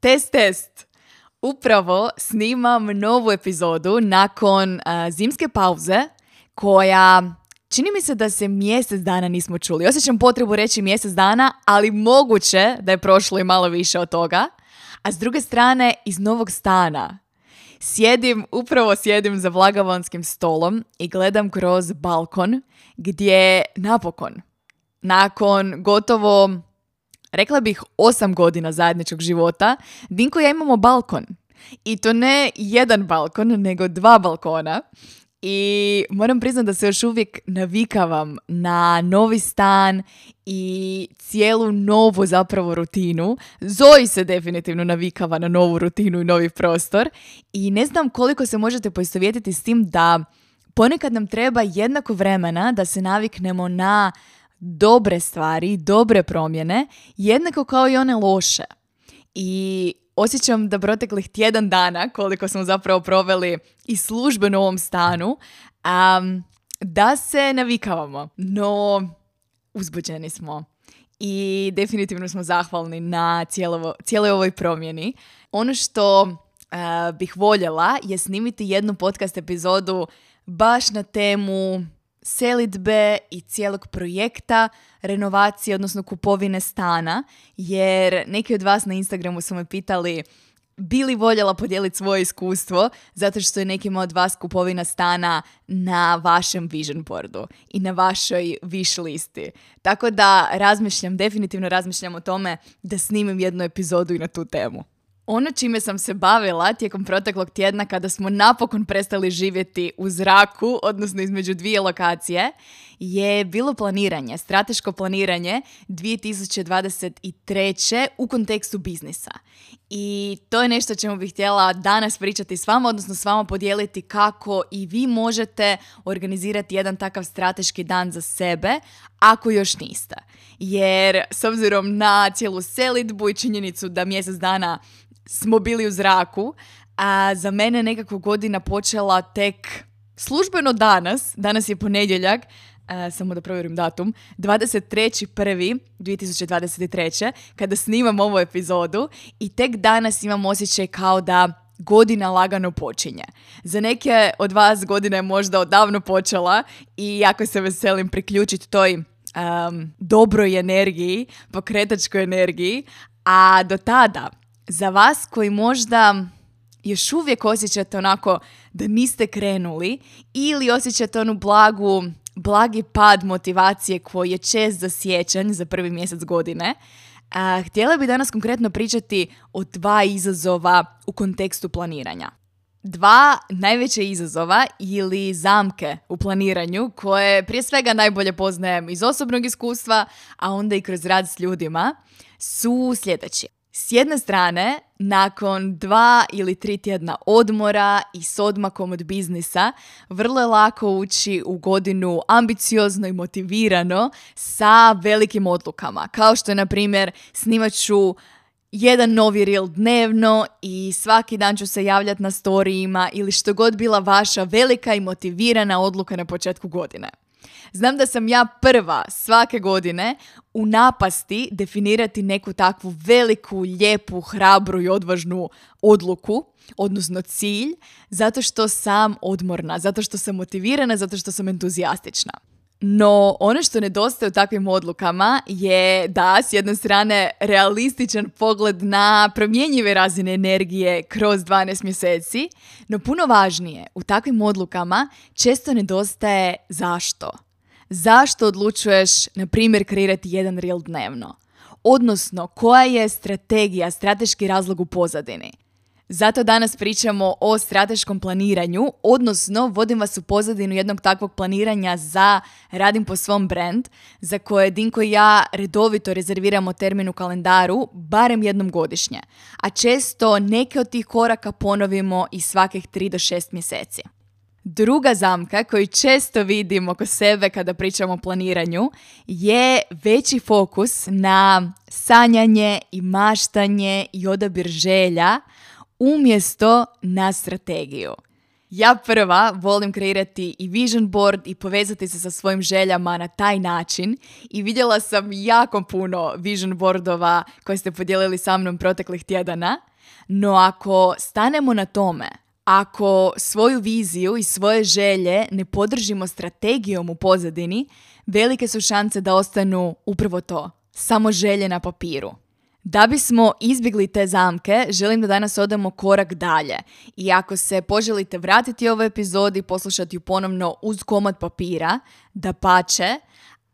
Test, test! Upravo snimam novu epizodu nakon zimske pauze koja čini mi se da se mjesec dana nismo čuli. Osjećam potrebu reći mjesec dana, ali moguće da je prošlo i malo više od toga. A s druge strane, iz novog stana. Sjedim, upravo sjedim za vlagavonskim stolom i gledam kroz balkon gdje napokon, nakon gotovo rekla bih osam godina zajedničkog života, Dinko i ja imamo balkon. I to ne jedan balkon, nego dva balkona. I moram priznati da se još uvijek navikavam na novi stan i cijelu novu zapravo rutinu. Zoji se definitivno navikava na novu rutinu i novi prostor. I ne znam koliko se možete poistovjetiti s tim da ponekad nam treba jednako vremena da se naviknemo na dobre stvari, dobre promjene, jednako kao i one loše. I osjećam da proteklih tjedan dana, koliko smo zapravo proveli i službeno u ovom stanu, um, da se navikavamo. No, uzbuđeni smo. I definitivno smo zahvalni na cijeloj ovoj promjeni. Ono što bih voljela je snimiti jednu podcast epizodu baš na temu selitbe i cijelog projekta renovacije, odnosno kupovine stana, jer neki od vas na Instagramu su me pitali bili voljela podijeliti svoje iskustvo zato što je nekima od vas kupovina stana na vašem vision boardu i na vašoj wish listi. Tako da razmišljam, definitivno razmišljam o tome da snimim jednu epizodu i na tu temu. Ono čime sam se bavila tijekom proteklog tjedna kada smo napokon prestali živjeti u zraku, odnosno između dvije lokacije, je bilo planiranje, strateško planiranje 2023. u kontekstu biznisa. I to je nešto čemu bih htjela danas pričati s vama, odnosno s vama podijeliti kako i vi možete organizirati jedan takav strateški dan za sebe, ako još niste. Jer s obzirom na cijelu selitbu i činjenicu da mjesec dana smo bili u zraku, a za mene nekako godina počela tek službeno danas, danas je ponedjeljak, samo da provjerim datum, 23.1.2023. kada snimam ovu epizodu i tek danas imam osjećaj kao da godina lagano počinje. Za neke od vas godina je možda odavno počela i jako se veselim priključiti toj um, dobroj energiji, pokretačkoj energiji, a do tada za vas koji možda još uvijek osjećate onako da niste krenuli ili osjećate onu blagu, blagi pad motivacije koji je čest za sjećanj za prvi mjesec godine, a, htjela bi danas konkretno pričati o dva izazova u kontekstu planiranja. Dva najveće izazova ili zamke u planiranju koje prije svega najbolje poznajem iz osobnog iskustva, a onda i kroz rad s ljudima, su sljedeći. S jedne strane, nakon dva ili tri tjedna odmora i s odmakom od biznisa, vrlo je lako ući u godinu ambiciozno i motivirano sa velikim odlukama. Kao što je, na primjer, snimat ću jedan novi reel dnevno i svaki dan ću se javljati na storijima ili što god bila vaša velika i motivirana odluka na početku godine. Znam da sam ja prva svake godine u napasti definirati neku takvu veliku, lijepu, hrabru i odvažnu odluku, odnosno cilj, zato što sam odmorna, zato što sam motivirana, zato što sam entuzijastična. No, ono što nedostaje u takvim odlukama je da, s jedne strane, realističan pogled na promjenjive razine energije kroz 12 mjeseci, no puno važnije, u takvim odlukama često nedostaje zašto zašto odlučuješ, na primjer, kreirati jedan reel dnevno? Odnosno, koja je strategija, strateški razlog u pozadini? Zato danas pričamo o strateškom planiranju, odnosno vodim vas u pozadinu jednog takvog planiranja za Radim po svom brand, za koje Dinko i ja redovito rezerviramo termin u kalendaru, barem jednom godišnje. A često neke od tih koraka ponovimo i svakih 3 do 6 mjeseci. Druga zamka koju često vidim oko sebe kada pričamo o planiranju je veći fokus na sanjanje i maštanje i odabir želja umjesto na strategiju. Ja prva volim kreirati i vision board i povezati se sa svojim željama na taj način i vidjela sam jako puno vision boardova koje ste podijelili sa mnom proteklih tjedana, no ako stanemo na tome, ako svoju viziju i svoje želje ne podržimo strategijom u pozadini, velike su šanse da ostanu upravo to, samo želje na papiru. Da bismo izbjegli te zamke, želim da danas odemo korak dalje. I ako se poželite vratiti ovoj epizodi, poslušati ju ponovno uz komad papira, da pače,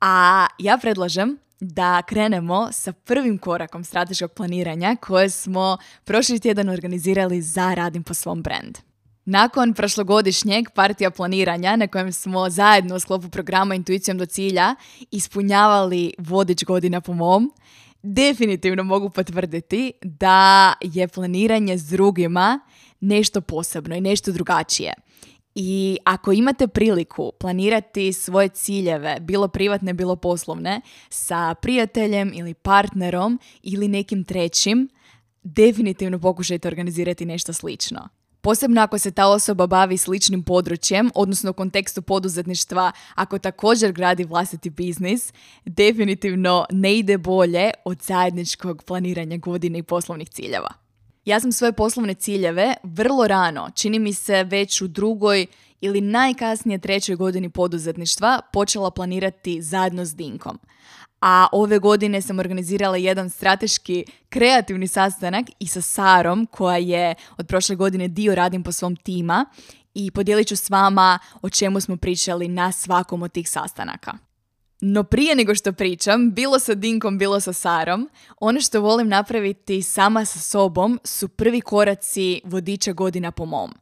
a ja predlažem da krenemo sa prvim korakom strateškog planiranja koje smo prošli tjedan organizirali za Radim po svom brand. Nakon prošlogodišnjeg partija planiranja na kojem smo zajedno u sklopu programa Intuicijom do cilja ispunjavali vodič godina po mom, definitivno mogu potvrditi da je planiranje s drugima nešto posebno i nešto drugačije. I ako imate priliku planirati svoje ciljeve, bilo privatne, bilo poslovne, sa prijateljem ili partnerom ili nekim trećim, definitivno pokušajte organizirati nešto slično. Posebno ako se ta osoba bavi sličnim područjem, odnosno u kontekstu poduzetništva, ako također gradi vlastiti biznis, definitivno ne ide bolje od zajedničkog planiranja godine i poslovnih ciljeva. Ja sam svoje poslovne ciljeve vrlo rano, čini mi se već u drugoj ili najkasnije trećoj godini poduzetništva, počela planirati zajedno s Dinkom a ove godine sam organizirala jedan strateški kreativni sastanak i sa Sarom koja je od prošle godine dio radim po svom tima i podijelit ću s vama o čemu smo pričali na svakom od tih sastanaka. No prije nego što pričam, bilo sa Dinkom, bilo sa Sarom, ono što volim napraviti sama sa sobom su prvi koraci vodiča godina po mom.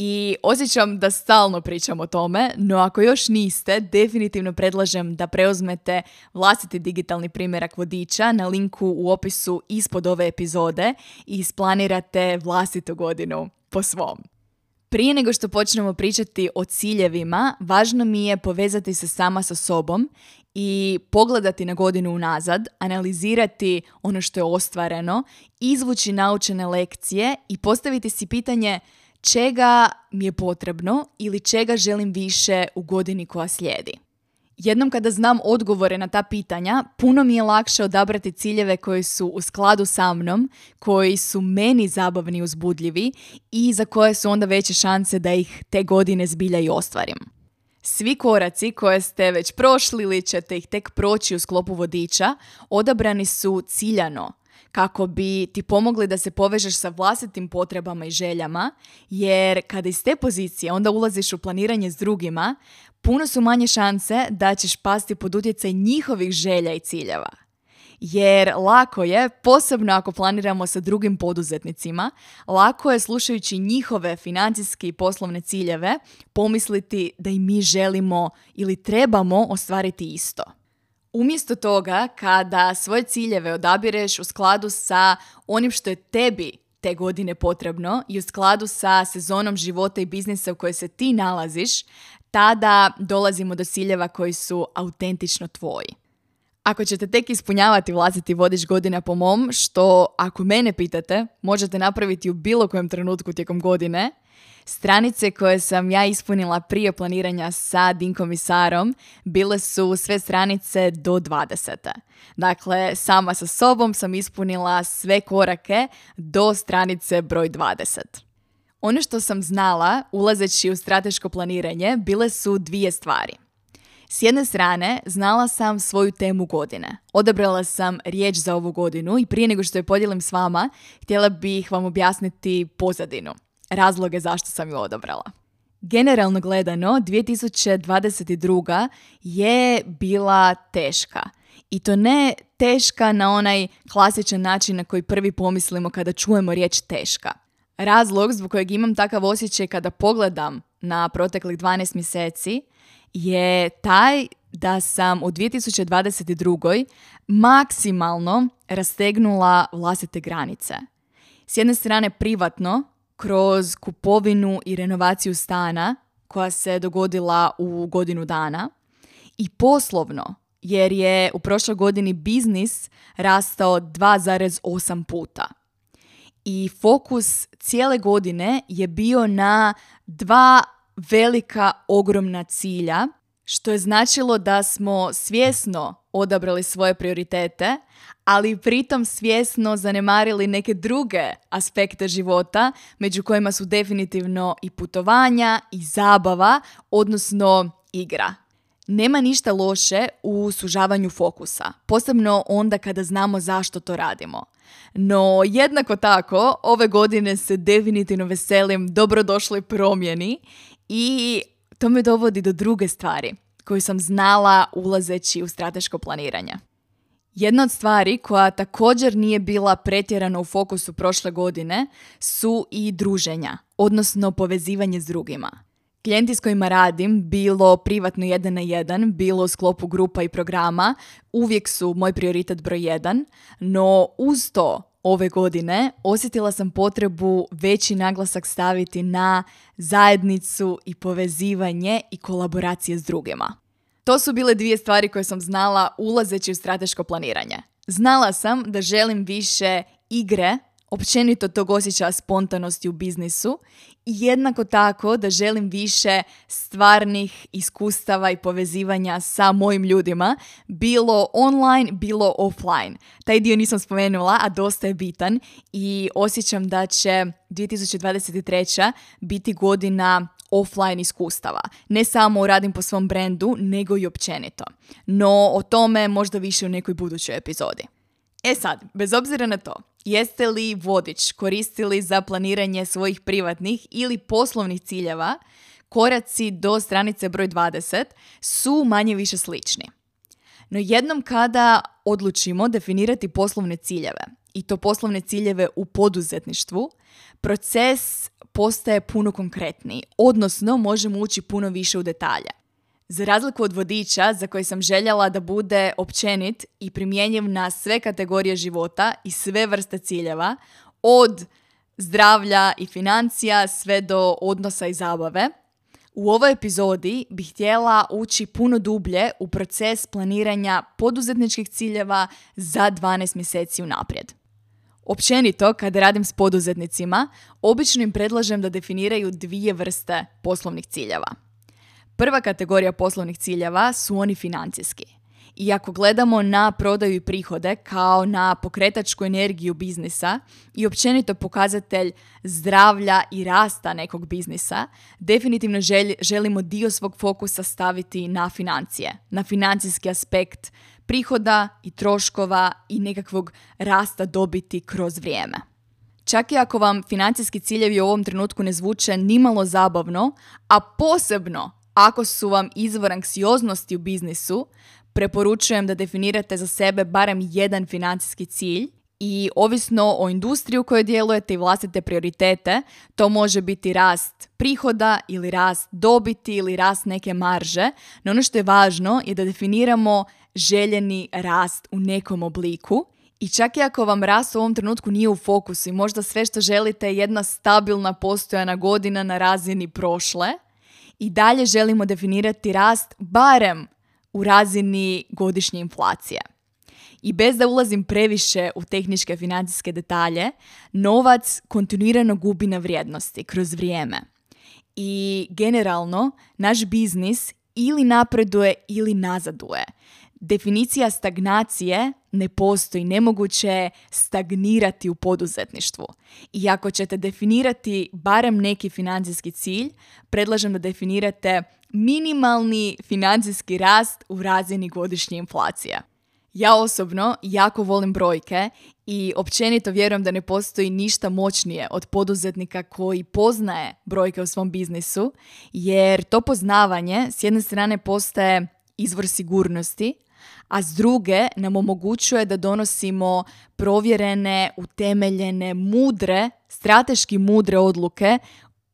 I osjećam da stalno pričam o tome, no ako još niste, definitivno predlažem da preuzmete vlastiti digitalni primjerak vodiča na linku u opisu ispod ove epizode i isplanirate vlastitu godinu po svom. Prije nego što počnemo pričati o ciljevima, važno mi je povezati se sama sa sobom i pogledati na godinu unazad, analizirati ono što je ostvareno, izvući naučene lekcije i postaviti si pitanje čega mi je potrebno ili čega želim više u godini koja slijedi. Jednom kada znam odgovore na ta pitanja, puno mi je lakše odabrati ciljeve koji su u skladu sa mnom, koji su meni zabavni i uzbudljivi i za koje su onda veće šanse da ih te godine zbilja i ostvarim. Svi koraci koje ste već prošli ili ćete ih tek proći u sklopu vodiča odabrani su ciljano, kako bi ti pomogli da se povežeš sa vlastitim potrebama i željama, jer kada iz te pozicije onda ulaziš u planiranje s drugima, puno su manje šanse da ćeš pasti pod utjecaj njihovih želja i ciljeva. Jer lako je, posebno ako planiramo sa drugim poduzetnicima, lako je slušajući njihove financijske i poslovne ciljeve pomisliti da i mi želimo ili trebamo ostvariti isto. Umjesto toga, kada svoje ciljeve odabireš u skladu sa onim što je tebi te godine potrebno i u skladu sa sezonom života i biznisa u kojoj se ti nalaziš, tada dolazimo do ciljeva koji su autentično tvoji. Ako ćete tek ispunjavati vlastiti vodič godina po mom, što ako mene pitate, možete napraviti u bilo kojem trenutku tijekom godine, Stranice koje sam ja ispunila prije planiranja sa Dinkom i Sarom bile su sve stranice do 20. Dakle, sama sa sobom sam ispunila sve korake do stranice broj 20. Ono što sam znala, ulazeći u strateško planiranje, bile su dvije stvari. S jedne strane, znala sam svoju temu godine. Odabrala sam riječ za ovu godinu i prije nego što je podijelim s vama, htjela bih vam objasniti pozadinu razloge zašto sam ju odabrala. Generalno gledano, 2022. je bila teška. I to ne teška na onaj klasičan način na koji prvi pomislimo kada čujemo riječ teška. Razlog zbog kojeg imam takav osjećaj kada pogledam na proteklih 12 mjeseci je taj da sam u 2022. maksimalno rastegnula vlastite granice. S jedne strane privatno, kroz kupovinu i renovaciju stana koja se dogodila u godinu dana i poslovno jer je u prošloj godini biznis rastao 2,8 puta. I fokus cijele godine je bio na dva velika, ogromna cilja, što je značilo da smo svjesno odabrali svoje prioritete, ali pritom svjesno zanemarili neke druge aspekte života, među kojima su definitivno i putovanja i zabava, odnosno igra. Nema ništa loše u sužavanju fokusa, posebno onda kada znamo zašto to radimo. No, jednako tako, ove godine se definitivno veselim dobrodošloj promjeni i to me dovodi do druge stvari koju sam znala ulazeći u strateško planiranje. Jedna od stvari koja također nije bila pretjerano u fokusu prošle godine su i druženja, odnosno povezivanje s drugima. Klijenti s kojima radim, bilo privatno jedan na jedan, bilo u sklopu grupa i programa, uvijek su moj prioritet broj jedan, no uz to ove godine osjetila sam potrebu veći naglasak staviti na zajednicu i povezivanje i kolaboracije s drugima. To su bile dvije stvari koje sam znala ulazeći u strateško planiranje. Znala sam da želim više igre općenito tog osjećaja spontanosti u biznisu i jednako tako da želim više stvarnih iskustava i povezivanja sa mojim ljudima, bilo online, bilo offline. Taj dio nisam spomenula, a dosta je bitan i osjećam da će 2023. biti godina offline iskustava. Ne samo radim po svom brendu, nego i općenito. No, o tome možda više u nekoj budućoj epizodi. E sad, bez obzira na to, jeste li vodič koristili za planiranje svojih privatnih ili poslovnih ciljeva, koraci do stranice broj 20 su manje više slični. No jednom kada odlučimo definirati poslovne ciljeve, i to poslovne ciljeve u poduzetništvu, proces postaje puno konkretniji, odnosno možemo ući puno više u detalje. Za razliku od vodiča za koji sam željela da bude općenit i primjenjiv na sve kategorije života i sve vrste ciljeva, od zdravlja i financija sve do odnosa i zabave, u ovoj epizodi bih htjela ući puno dublje u proces planiranja poduzetničkih ciljeva za 12 mjeseci unaprijed. Općenito, kada radim s poduzetnicima, obično im predlažem da definiraju dvije vrste poslovnih ciljeva – Prva kategorija poslovnih ciljeva su oni financijski. I ako gledamo na prodaju i prihode kao na pokretačku energiju biznisa i općenito pokazatelj zdravlja i rasta nekog biznisa, definitivno želimo dio svog fokusa staviti na financije, na financijski aspekt prihoda i troškova i nekakvog rasta dobiti kroz vrijeme. Čak i ako vam financijski ciljevi u ovom trenutku ne zvuče nimalo zabavno, a posebno ako su vam izvor anksioznosti u biznisu, preporučujem da definirate za sebe barem jedan financijski cilj i ovisno o industriji u kojoj djelujete i vlastite prioritete, to može biti rast prihoda ili rast dobiti ili rast neke marže, no ono što je važno je da definiramo željeni rast u nekom obliku i čak i ako vam rast u ovom trenutku nije u fokusu i možda sve što želite je jedna stabilna postojana godina na razini prošle, i dalje želimo definirati rast barem u razini godišnje inflacije. I bez da ulazim previše u tehničke financijske detalje, novac kontinuirano gubi na vrijednosti kroz vrijeme. I generalno, naš biznis ili napreduje ili nazaduje. Definicija stagnacije ne postoji, nemoguće je stagnirati u poduzetništvu. I ako ćete definirati barem neki financijski cilj, predlažem da definirate minimalni financijski rast u razini godišnje inflacije. Ja osobno jako volim brojke i općenito vjerujem da ne postoji ništa moćnije od poduzetnika koji poznaje brojke u svom biznisu, jer to poznavanje s jedne strane postaje izvor sigurnosti, a s druge nam omogućuje da donosimo provjerene, utemeljene, mudre strateški mudre odluke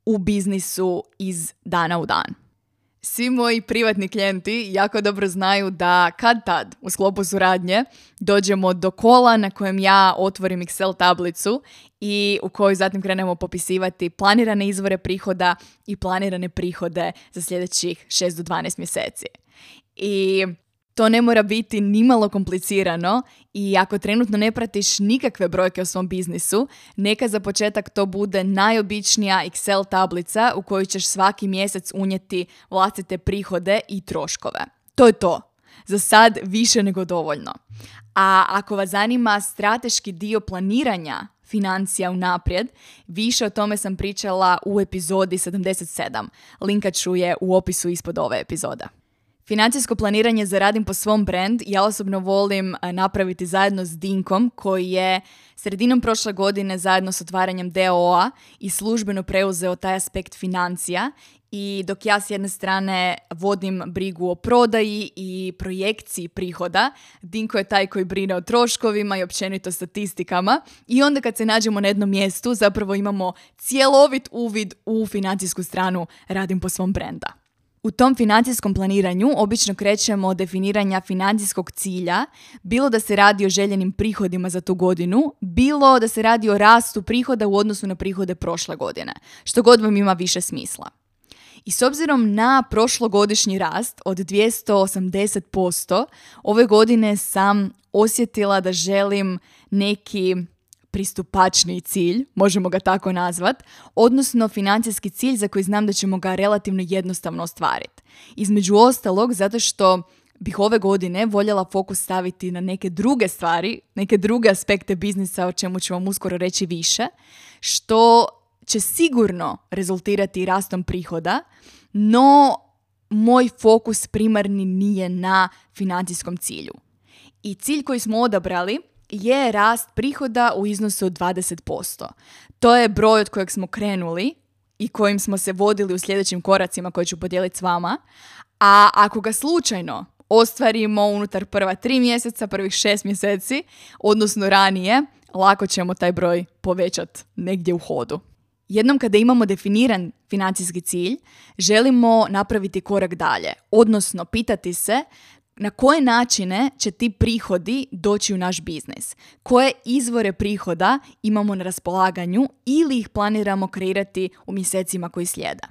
u biznisu iz dana u dan. Svi moji privatni klijenti jako dobro znaju da kad tad u sklopu suradnje dođemo do kola na kojem ja otvorim Excel tablicu i u kojoj zatim krenemo popisivati planirane izvore prihoda i planirane prihode za sljedećih 6 do 12 mjeseci. I to ne mora biti nimalo komplicirano i ako trenutno ne pratiš nikakve brojke o svom biznisu, neka za početak to bude najobičnija Excel tablica u kojoj ćeš svaki mjesec unijeti vlastite prihode i troškove. To je to. Za sad više nego dovoljno. A ako vas zanima strateški dio planiranja financija unaprijed, više o tome sam pričala u epizodi 77. Linkat ću je u opisu ispod ove epizoda. Financijsko planiranje za radim po svom brand ja osobno volim napraviti zajedno s Dinkom koji je sredinom prošle godine zajedno s otvaranjem DOA i službeno preuzeo taj aspekt financija i dok ja s jedne strane vodim brigu o prodaji i projekciji prihoda, Dinko je taj koji brine o troškovima i općenito statistikama i onda kad se nađemo na jednom mjestu zapravo imamo cjelovit uvid u financijsku stranu radim po svom brenda. U tom financijskom planiranju obično krećemo od definiranja financijskog cilja, bilo da se radi o željenim prihodima za tu godinu, bilo da se radi o rastu prihoda u odnosu na prihode prošle godine, što god vam ima više smisla. I s obzirom na prošlogodišnji rast od 280%, ove godine sam osjetila da želim neki pristupačniji cilj, možemo ga tako nazvat, odnosno financijski cilj za koji znam da ćemo ga relativno jednostavno ostvariti. Između ostalog, zato što bih ove godine voljela fokus staviti na neke druge stvari, neke druge aspekte biznisa o čemu ću vam uskoro reći više, što će sigurno rezultirati rastom prihoda, no moj fokus primarni nije na financijskom cilju. I cilj koji smo odabrali je rast prihoda u iznosu od 20%. To je broj od kojeg smo krenuli i kojim smo se vodili u sljedećim koracima koje ću podijeliti s vama. A ako ga slučajno ostvarimo unutar prva tri mjeseca, prvih šest mjeseci, odnosno ranije, lako ćemo taj broj povećati negdje u hodu. Jednom kada imamo definiran financijski cilj, želimo napraviti korak dalje, odnosno pitati se na koje načine će ti prihodi doći u naš biznis? Koje izvore prihoda imamo na raspolaganju ili ih planiramo kreirati u mjesecima koji slijeda?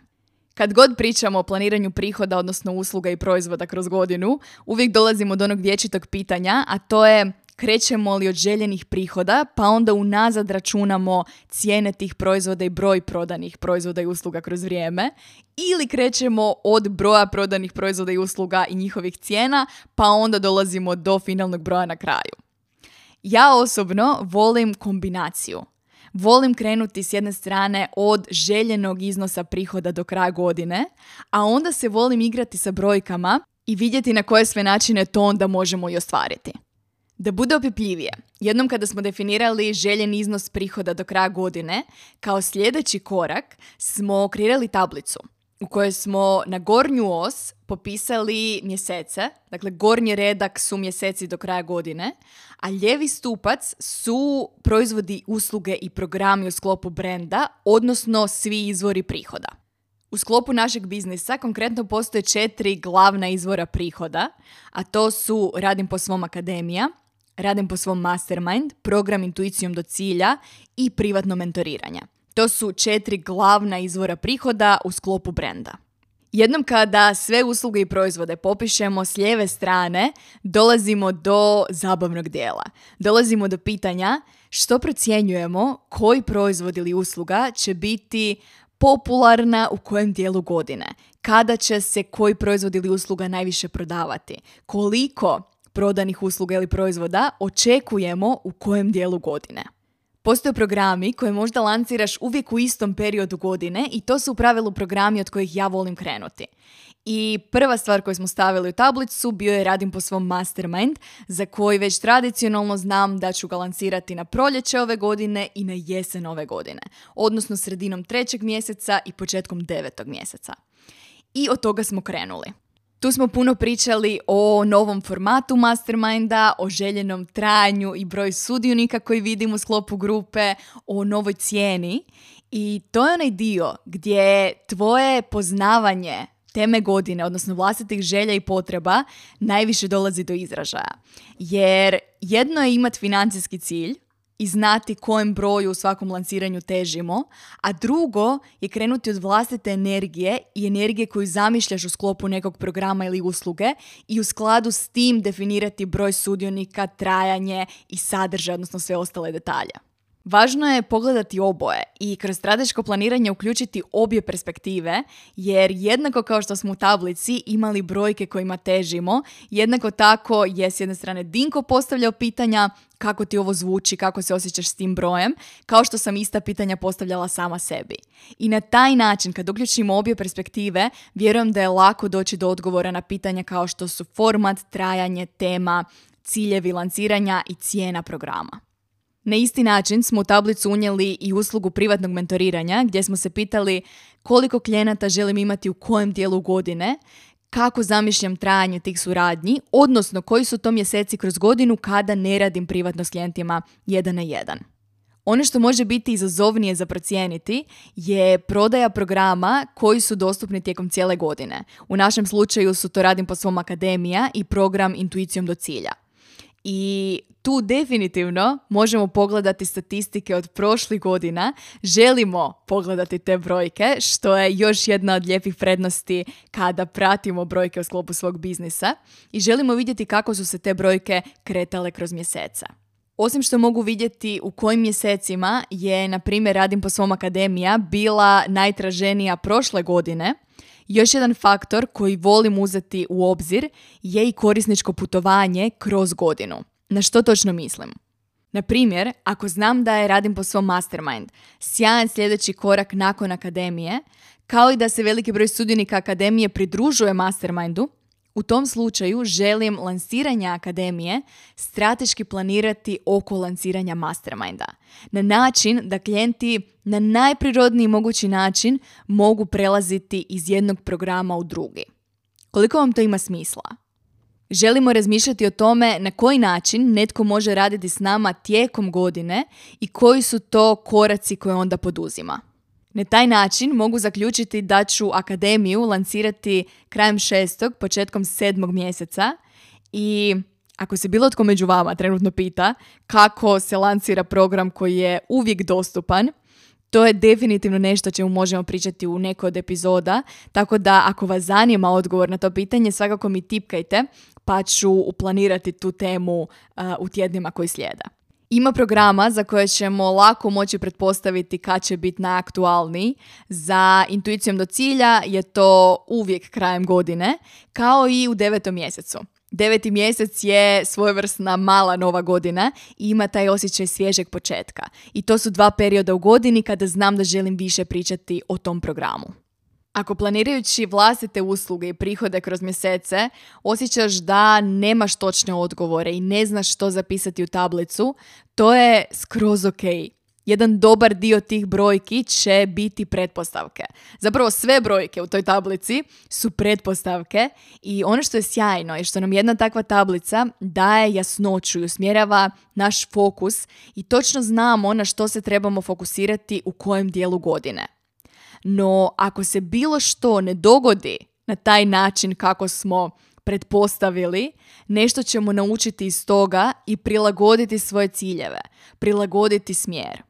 Kad god pričamo o planiranju prihoda, odnosno usluga i proizvoda kroz godinu, uvijek dolazimo do onog vječitog pitanja, a to je krećemo li od željenih prihoda, pa onda unazad računamo cijene tih proizvoda i broj prodanih proizvoda i usluga kroz vrijeme, ili krećemo od broja prodanih proizvoda i usluga i njihovih cijena, pa onda dolazimo do finalnog broja na kraju. Ja osobno volim kombinaciju. Volim krenuti s jedne strane od željenog iznosa prihoda do kraja godine, a onda se volim igrati sa brojkama i vidjeti na koje sve načine to onda možemo i ostvariti. Da bude opipljivije, jednom kada smo definirali željen iznos prihoda do kraja godine, kao sljedeći korak smo kreirali tablicu u kojoj smo na gornju os popisali mjesece, dakle gornji redak su mjeseci do kraja godine, a ljevi stupac su proizvodi, usluge i programi u sklopu brenda, odnosno svi izvori prihoda. U sklopu našeg biznisa konkretno postoje četiri glavna izvora prihoda, a to su Radim po svom akademija, radim po svom mastermind, program intuicijom do cilja i privatno mentoriranje. To su četiri glavna izvora prihoda u sklopu brenda. Jednom kada sve usluge i proizvode popišemo s lijeve strane, dolazimo do zabavnog dijela. Dolazimo do pitanja što procjenjujemo koji proizvod ili usluga će biti popularna u kojem dijelu godine, kada će se koji proizvod ili usluga najviše prodavati, koliko prodanih usluga ili proizvoda očekujemo u kojem dijelu godine. Postoje programi koje možda lanciraš uvijek u istom periodu godine i to su u pravilu programi od kojih ja volim krenuti. I prva stvar koju smo stavili u tablicu bio je Radim po svom mastermind, za koji već tradicionalno znam da ću ga lancirati na proljeće ove godine i na jesen ove godine, odnosno sredinom trećeg mjeseca i početkom devetog mjeseca. I od toga smo krenuli. Tu smo puno pričali o novom formatu masterminda, o željenom trajanju i broj sudionika koji vidim u sklopu grupe, o novoj cijeni. I to je onaj dio gdje tvoje poznavanje teme godine, odnosno vlastitih želja i potreba, najviše dolazi do izražaja. Jer jedno je imati financijski cilj, i znati kojem broju u svakom lanciranju težimo, a drugo je krenuti od vlastite energije i energije koju zamišljaš u sklopu nekog programa ili usluge i u skladu s tim definirati broj sudionika, trajanje i sadržaj, odnosno sve ostale detalje. Važno je pogledati oboje i kroz strateško planiranje uključiti obje perspektive, jer jednako kao što smo u tablici imali brojke kojima težimo, jednako tako je s jedne strane Dinko postavljao pitanja kako ti ovo zvuči, kako se osjećaš s tim brojem, kao što sam ista pitanja postavljala sama sebi. I na taj način, kad uključimo obje perspektive, vjerujem da je lako doći do odgovora na pitanja kao što su format, trajanje, tema, ciljevi lanciranja i cijena programa. Na isti način smo u tablicu unijeli i uslugu privatnog mentoriranja gdje smo se pitali koliko klijenata želim imati u kojem dijelu godine, kako zamišljam trajanje tih suradnji, odnosno koji su to mjeseci kroz godinu kada ne radim privatno s klijentima jedan na jedan. Ono što može biti izazovnije za procijeniti je prodaja programa koji su dostupni tijekom cijele godine. U našem slučaju su to Radim po svom akademija i program Intuicijom do cilja. I tu definitivno možemo pogledati statistike od prošlih godina, želimo pogledati te brojke, što je još jedna od lijepih prednosti kada pratimo brojke u sklopu svog biznisa i želimo vidjeti kako su se te brojke kretale kroz mjeseca. Osim što mogu vidjeti u kojim mjesecima je, na primjer, Radim po svom akademija bila najtraženija prošle godine, još jedan faktor koji volim uzeti u obzir je i korisničko putovanje kroz godinu. Na što točno mislim? Na primjer, ako znam da je radim po svom mastermind, sjajan sljedeći korak nakon akademije, kao i da se veliki broj sudionika akademije pridružuje mastermindu, u tom slučaju želim lansiranje akademije strateški planirati oko lansiranja masterminda. Na način da klijenti na najprirodniji mogući način mogu prelaziti iz jednog programa u drugi. Koliko vam to ima smisla? Želimo razmišljati o tome na koji način netko može raditi s nama tijekom godine i koji su to koraci koje onda poduzima. Na taj način mogu zaključiti da ću akademiju lancirati krajem šestog, početkom sedmog mjeseca i ako se bilo tko među vama trenutno pita kako se lancira program koji je uvijek dostupan, to je definitivno nešto čemu možemo pričati u nekoj od epizoda, tako da ako vas zanima odgovor na to pitanje, svakako mi tipkajte pa ću uplanirati tu temu u tjednima koji slijeda. Ima programa za koje ćemo lako moći pretpostaviti kad će biti najaktualniji. Za intuicijom do cilja je to uvijek krajem godine, kao i u devetom mjesecu. Deveti mjesec je svojevrsna mala nova godina i ima taj osjećaj svježeg početka. I to su dva perioda u godini kada znam da želim više pričati o tom programu. Ako planirajući vlastite usluge i prihode kroz mjesece osjećaš da nemaš točne odgovore i ne znaš što zapisati u tablicu, to je skroz ok. Jedan dobar dio tih brojki će biti pretpostavke. Zapravo sve brojke u toj tablici su pretpostavke i ono što je sjajno je što nam jedna takva tablica daje jasnoću i usmjerava naš fokus i točno znamo na što se trebamo fokusirati u kojem dijelu godine. No, ako se bilo što ne dogodi na taj način kako smo pretpostavili, nešto ćemo naučiti iz toga i prilagoditi svoje ciljeve, prilagoditi smjer.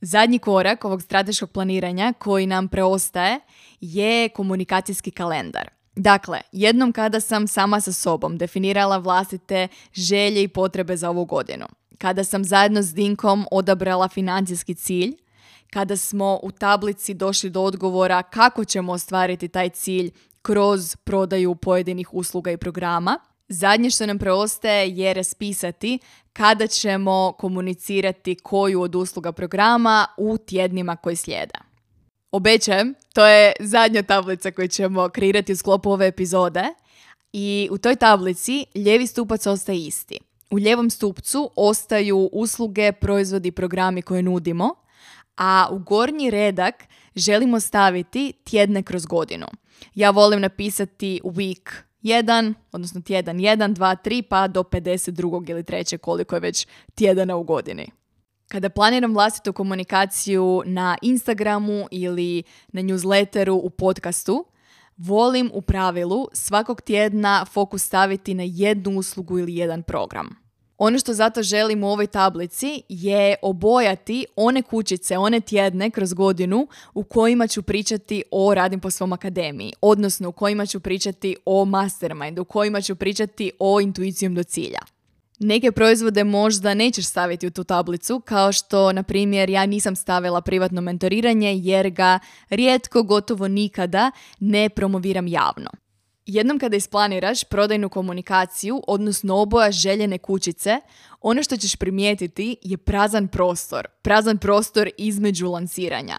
Zadnji korak ovog strateškog planiranja koji nam preostaje je komunikacijski kalendar. Dakle, jednom kada sam sama sa sobom definirala vlastite želje i potrebe za ovu godinu, kada sam zajedno s Dinkom odabrala financijski cilj, kada smo u tablici došli do odgovora kako ćemo ostvariti taj cilj kroz prodaju pojedinih usluga i programa. Zadnje što nam preostaje je raspisati kada ćemo komunicirati koju od usluga programa u tjednima koji slijeda. Obećajem, to je zadnja tablica koju ćemo kreirati u sklopu ove epizode i u toj tablici lijevi stupac ostaje isti. U lijevom stupcu ostaju usluge, proizvodi i programi koje nudimo, a u gornji redak želimo staviti tjedne kroz godinu. Ja volim napisati week jedan, odnosno tjedan jedan, dva, tri, pa do 52. ili treće koliko je već tjedana u godini. Kada planiram vlastitu komunikaciju na Instagramu ili na newsletteru u podcastu, volim u pravilu svakog tjedna fokus staviti na jednu uslugu ili jedan program. Ono što zato želim u ovoj tablici je obojati one kućice, one tjedne kroz godinu u kojima ću pričati o Radim po svom akademiji, odnosno u kojima ću pričati o mastermindu, u kojima ću pričati o intuicijom do cilja. Neke proizvode možda nećeš staviti u tu tablicu, kao što, na primjer, ja nisam stavila privatno mentoriranje jer ga rijetko, gotovo nikada ne promoviram javno. Jednom kada isplaniraš prodajnu komunikaciju, odnosno oboja željene kućice, ono što ćeš primijetiti je prazan prostor. Prazan prostor između lanciranja.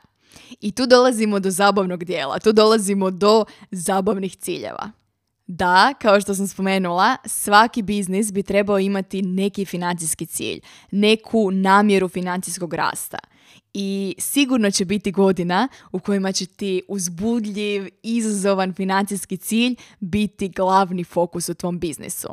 I tu dolazimo do zabavnog dijela, tu dolazimo do zabavnih ciljeva. Da, kao što sam spomenula, svaki biznis bi trebao imati neki financijski cilj, neku namjeru financijskog rasta. I sigurno će biti godina u kojima će ti uzbudljiv, izazovan financijski cilj biti glavni fokus u tvom biznisu.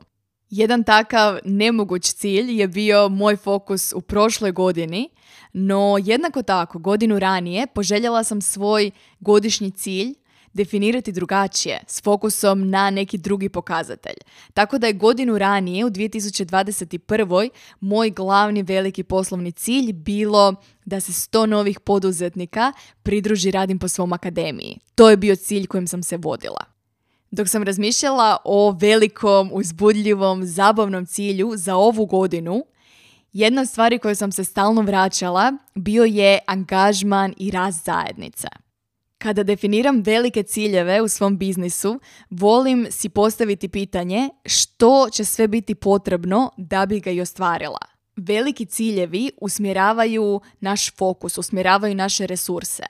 Jedan takav nemoguć cilj je bio moj fokus u prošloj godini, no jednako tako godinu ranije poželjela sam svoj godišnji cilj definirati drugačije, s fokusom na neki drugi pokazatelj. Tako da je godinu ranije, u 2021. moj glavni veliki poslovni cilj bilo da se 100 novih poduzetnika pridruži Radim po svom akademiji. To je bio cilj kojim sam se vodila. Dok sam razmišljala o velikom, uzbudljivom, zabavnom cilju za ovu godinu, jedna od stvari koju sam se stalno vraćala bio je angažman i rast zajednice. Kada definiram velike ciljeve u svom biznisu, volim si postaviti pitanje što će sve biti potrebno da bi ga i ostvarila. Veliki ciljevi usmjeravaju naš fokus, usmjeravaju naše resurse.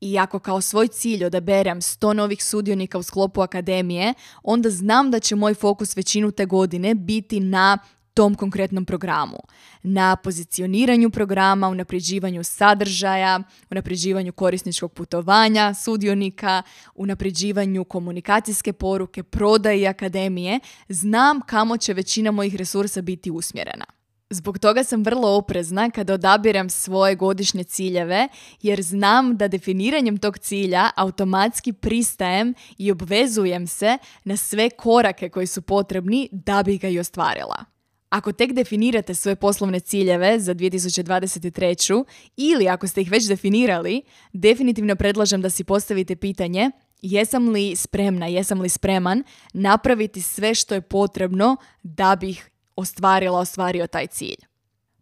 I ako kao svoj cilj odaberem 100 novih sudionika u sklopu akademije, onda znam da će moj fokus većinu te godine biti na tom konkretnom programu. Na pozicioniranju programa, unapređivanju sadržaja, unapređivanju korisničkog putovanja, sudionika, unapređivanju komunikacijske poruke, prodaje akademije, znam kamo će većina mojih resursa biti usmjerena. Zbog toga sam vrlo oprezna kada odabiram svoje godišnje ciljeve, jer znam da definiranjem tog cilja automatski pristajem i obvezujem se na sve korake koji su potrebni da bi ga i ostvarila. Ako tek definirate svoje poslovne ciljeve za 2023. ili ako ste ih već definirali, definitivno predlažem da si postavite pitanje jesam li spremna, jesam li spreman napraviti sve što je potrebno da bih ostvarila, ostvario taj cilj.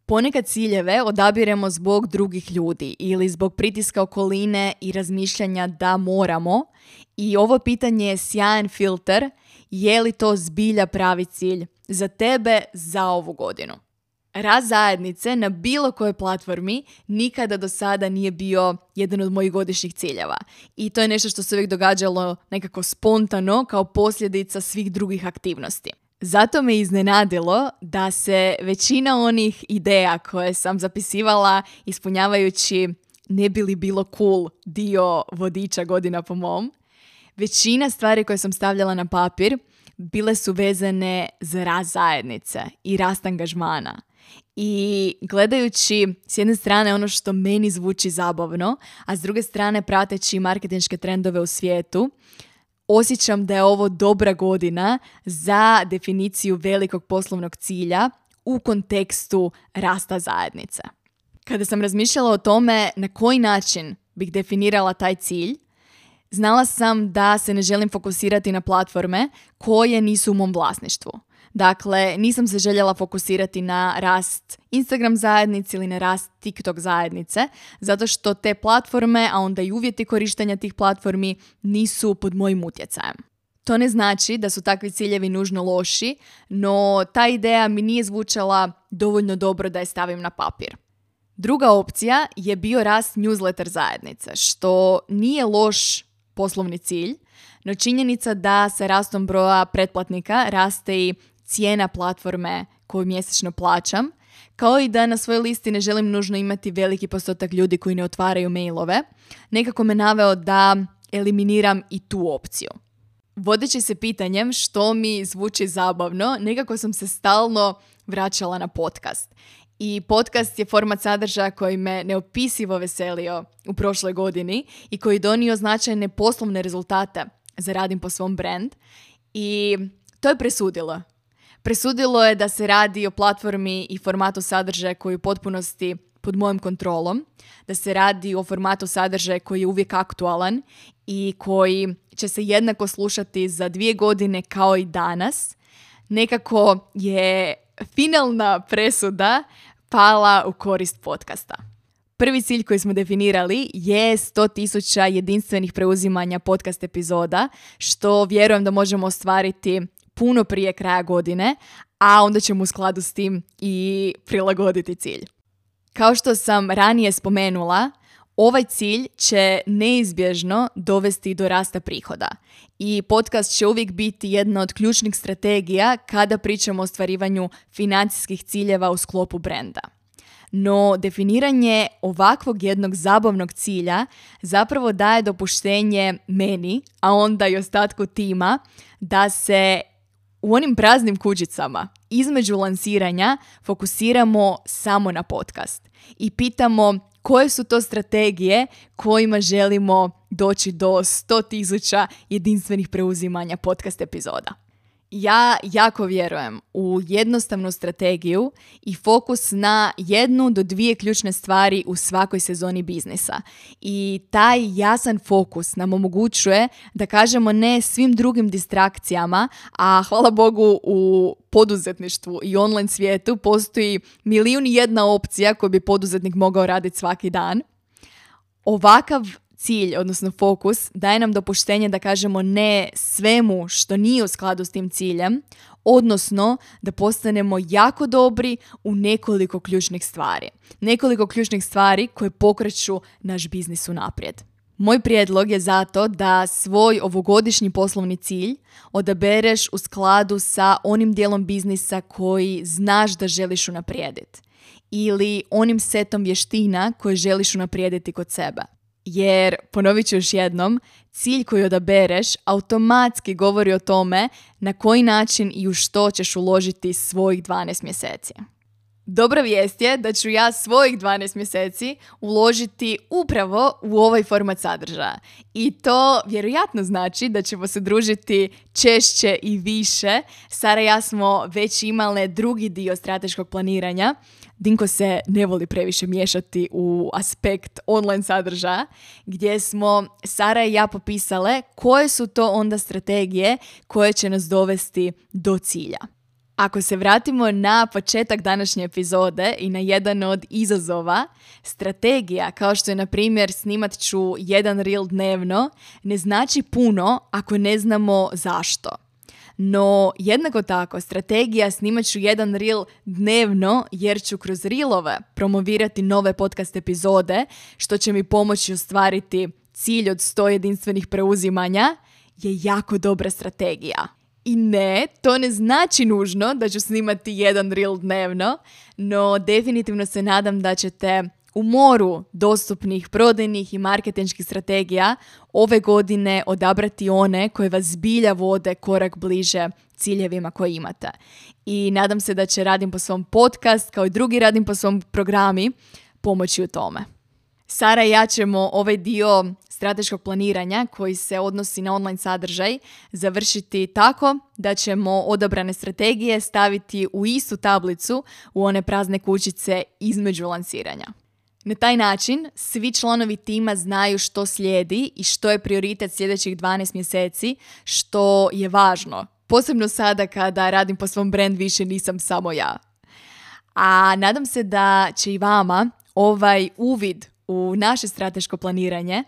Ponekad ciljeve odabiremo zbog drugih ljudi ili zbog pritiska okoline i razmišljanja da moramo i ovo pitanje je sjajan filter je li to zbilja pravi cilj za tebe za ovu godinu. Raz zajednice na bilo kojoj platformi nikada do sada nije bio jedan od mojih godišnjih ciljeva. I to je nešto što se uvijek događalo nekako spontano kao posljedica svih drugih aktivnosti. Zato me iznenadilo da se većina onih ideja koje sam zapisivala ispunjavajući ne bi li bilo cool dio vodiča godina po mom, većina stvari koje sam stavljala na papir bile su vezane za rast zajednice i rast angažmana. I gledajući s jedne strane ono što meni zvuči zabavno, a s druge strane prateći marketinške trendove u svijetu, osjećam da je ovo dobra godina za definiciju velikog poslovnog cilja u kontekstu rasta zajednice. Kada sam razmišljala o tome na koji način bih definirala taj cilj, Znala sam da se ne želim fokusirati na platforme koje nisu u mom vlasništvu. Dakle, nisam se željela fokusirati na rast Instagram zajednice ili na rast TikTok zajednice, zato što te platforme, a onda i uvjeti korištenja tih platformi nisu pod mojim utjecajem. To ne znači da su takvi ciljevi nužno loši, no ta ideja mi nije zvučala dovoljno dobro da je stavim na papir. Druga opcija je bio rast newsletter zajednice, što nije loš poslovni cilj, no činjenica da sa rastom broja pretplatnika raste i cijena platforme koju mjesečno plaćam, kao i da na svojoj listi ne želim nužno imati veliki postotak ljudi koji ne otvaraju mailove, nekako me naveo da eliminiram i tu opciju. Vodeći se pitanjem što mi zvuči zabavno, nekako sam se stalno vraćala na podcast. I podcast je format sadržaja koji me neopisivo veselio u prošloj godini i koji donio značajne poslovne rezultate za radim po svom brand. I to je presudilo. Presudilo je da se radi o platformi i formatu sadržaja koji u potpunosti pod mojom kontrolom, da se radi o formatu sadržaja koji je uvijek aktualan i koji će se jednako slušati za dvije godine kao i danas. Nekako je finalna presuda pala u korist podcasta. Prvi cilj koji smo definirali je 100.000 jedinstvenih preuzimanja podcast epizoda, što vjerujem da možemo ostvariti puno prije kraja godine, a onda ćemo u skladu s tim i prilagoditi cilj. Kao što sam ranije spomenula, ovaj cilj će neizbježno dovesti do rasta prihoda i podcast će uvijek biti jedna od ključnih strategija kada pričamo o ostvarivanju financijskih ciljeva u sklopu brenda. No, definiranje ovakvog jednog zabavnog cilja zapravo daje dopuštenje meni, a onda i ostatku tima, da se u onim praznim kućicama između lansiranja fokusiramo samo na podcast i pitamo koje su to strategije kojima želimo doći do 100.000 jedinstvenih preuzimanja podcast epizoda. Ja jako vjerujem u jednostavnu strategiju i fokus na jednu do dvije ključne stvari u svakoj sezoni biznisa. I taj jasan fokus nam omogućuje da kažemo ne svim drugim distrakcijama, a hvala Bogu u poduzetništvu i online svijetu postoji milijun i jedna opcija koju bi poduzetnik mogao raditi svaki dan. Ovakav cilj, odnosno fokus, daje nam dopuštenje da kažemo ne svemu što nije u skladu s tim ciljem, odnosno da postanemo jako dobri u nekoliko ključnih stvari. Nekoliko ključnih stvari koje pokreću naš biznis unaprijed. Moj prijedlog je zato da svoj ovogodišnji poslovni cilj odabereš u skladu sa onim dijelom biznisa koji znaš da želiš unaprijediti ili onim setom vještina koje želiš unaprijediti kod sebe. Jer, ponovit ću još jednom, cilj koji odabereš automatski govori o tome na koji način i u što ćeš uložiti svojih 12 mjeseci. Dobra vijest je da ću ja svojih 12 mjeseci uložiti upravo u ovaj format sadržaja. I to vjerojatno znači da ćemo se družiti češće i više. Sara i ja smo već imale drugi dio strateškog planiranja. Dinko se ne voli previše miješati u aspekt online sadržaja, gdje smo Sara i ja popisale koje su to onda strategije koje će nas dovesti do cilja. Ako se vratimo na početak današnje epizode i na jedan od izazova, strategija kao što je na primjer snimat ću jedan reel dnevno ne znači puno ako ne znamo zašto. No, jednako tako, strategija snimat ću jedan reel dnevno jer ću kroz reelove promovirati nove podcast epizode što će mi pomoći ostvariti cilj od 100 jedinstvenih preuzimanja je jako dobra strategija. I ne, to ne znači nužno da ću snimati jedan reel dnevno, no definitivno se nadam da ćete u moru dostupnih prodajnih i marketinških strategija ove godine odabrati one koje vas zbilja vode korak bliže ciljevima koje imate. I nadam se da će Radim po svom podcast, kao i drugi Radim po svom programi, pomoći u tome. Sara i ja ćemo ovaj dio strateškog planiranja koji se odnosi na online sadržaj završiti tako da ćemo odabrane strategije staviti u istu tablicu u one prazne kućice između lansiranja. Na taj način svi članovi tima znaju što slijedi i što je prioritet sljedećih 12 mjeseci, što je važno. Posebno sada kada radim po svom brand više nisam samo ja. A nadam se da će i vama ovaj uvid u naše strateško planiranje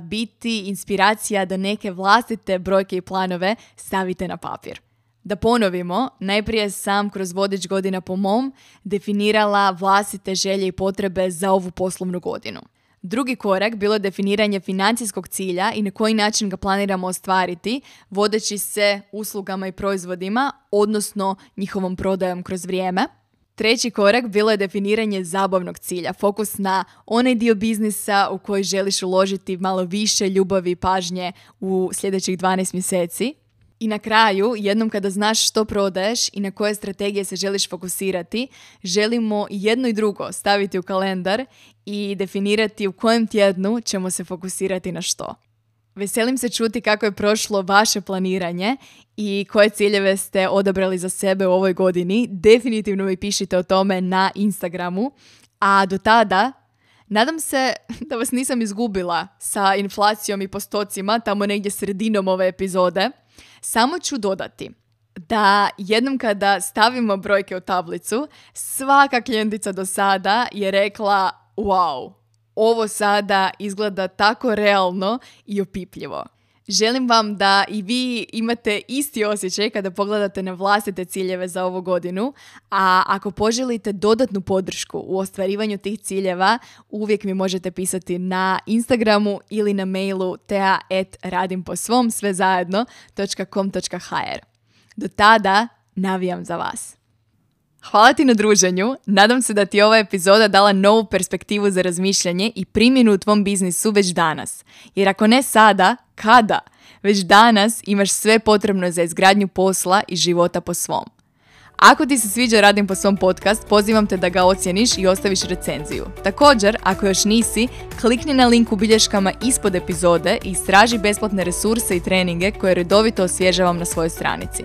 biti inspiracija da neke vlastite brojke i planove stavite na papir. Da ponovimo, najprije sam kroz vodič godina po mom definirala vlastite želje i potrebe za ovu poslovnu godinu. Drugi korak bilo je definiranje financijskog cilja i na koji način ga planiramo ostvariti, vodeći se uslugama i proizvodima, odnosno njihovom prodajom kroz vrijeme. Treći korak bilo je definiranje zabavnog cilja, fokus na onaj dio biznisa u koji želiš uložiti malo više ljubavi i pažnje u sljedećih 12 mjeseci. I na kraju, jednom kada znaš što prodaješ i na koje strategije se želiš fokusirati, želimo jedno i drugo staviti u kalendar i definirati u kojem tjednu ćemo se fokusirati na što. Veselim se čuti kako je prošlo vaše planiranje i koje ciljeve ste odabrali za sebe u ovoj godini. Definitivno mi pišite o tome na Instagramu. A do tada, nadam se da vas nisam izgubila sa inflacijom i postocima tamo negdje sredinom ove epizode. Samo ću dodati da jednom kada stavimo brojke u tablicu, svaka klijentica do sada je rekla wow, ovo sada izgleda tako realno i opipljivo. Želim vam da i vi imate isti osjećaj kada pogledate na vlastite ciljeve za ovu godinu, a ako poželite dodatnu podršku u ostvarivanju tih ciljeva, uvijek mi možete pisati na Instagramu ili na mailu tea.radimposvom sve. Do tada navijam za vas. Hvala ti na druženju. Nadam se da ti je ova epizoda dala novu perspektivu za razmišljanje i primjenu u tvom biznisu već danas. Jer ako ne sada, kada? Već danas imaš sve potrebno za izgradnju posla i života po svom. Ako ti se sviđa Radim po svom podcast, pozivam te da ga ocjeniš i ostaviš recenziju. Također, ako još nisi, klikni na link u bilješkama ispod epizode i istraži besplatne resurse i treninge koje redovito osvježavam na svojoj stranici.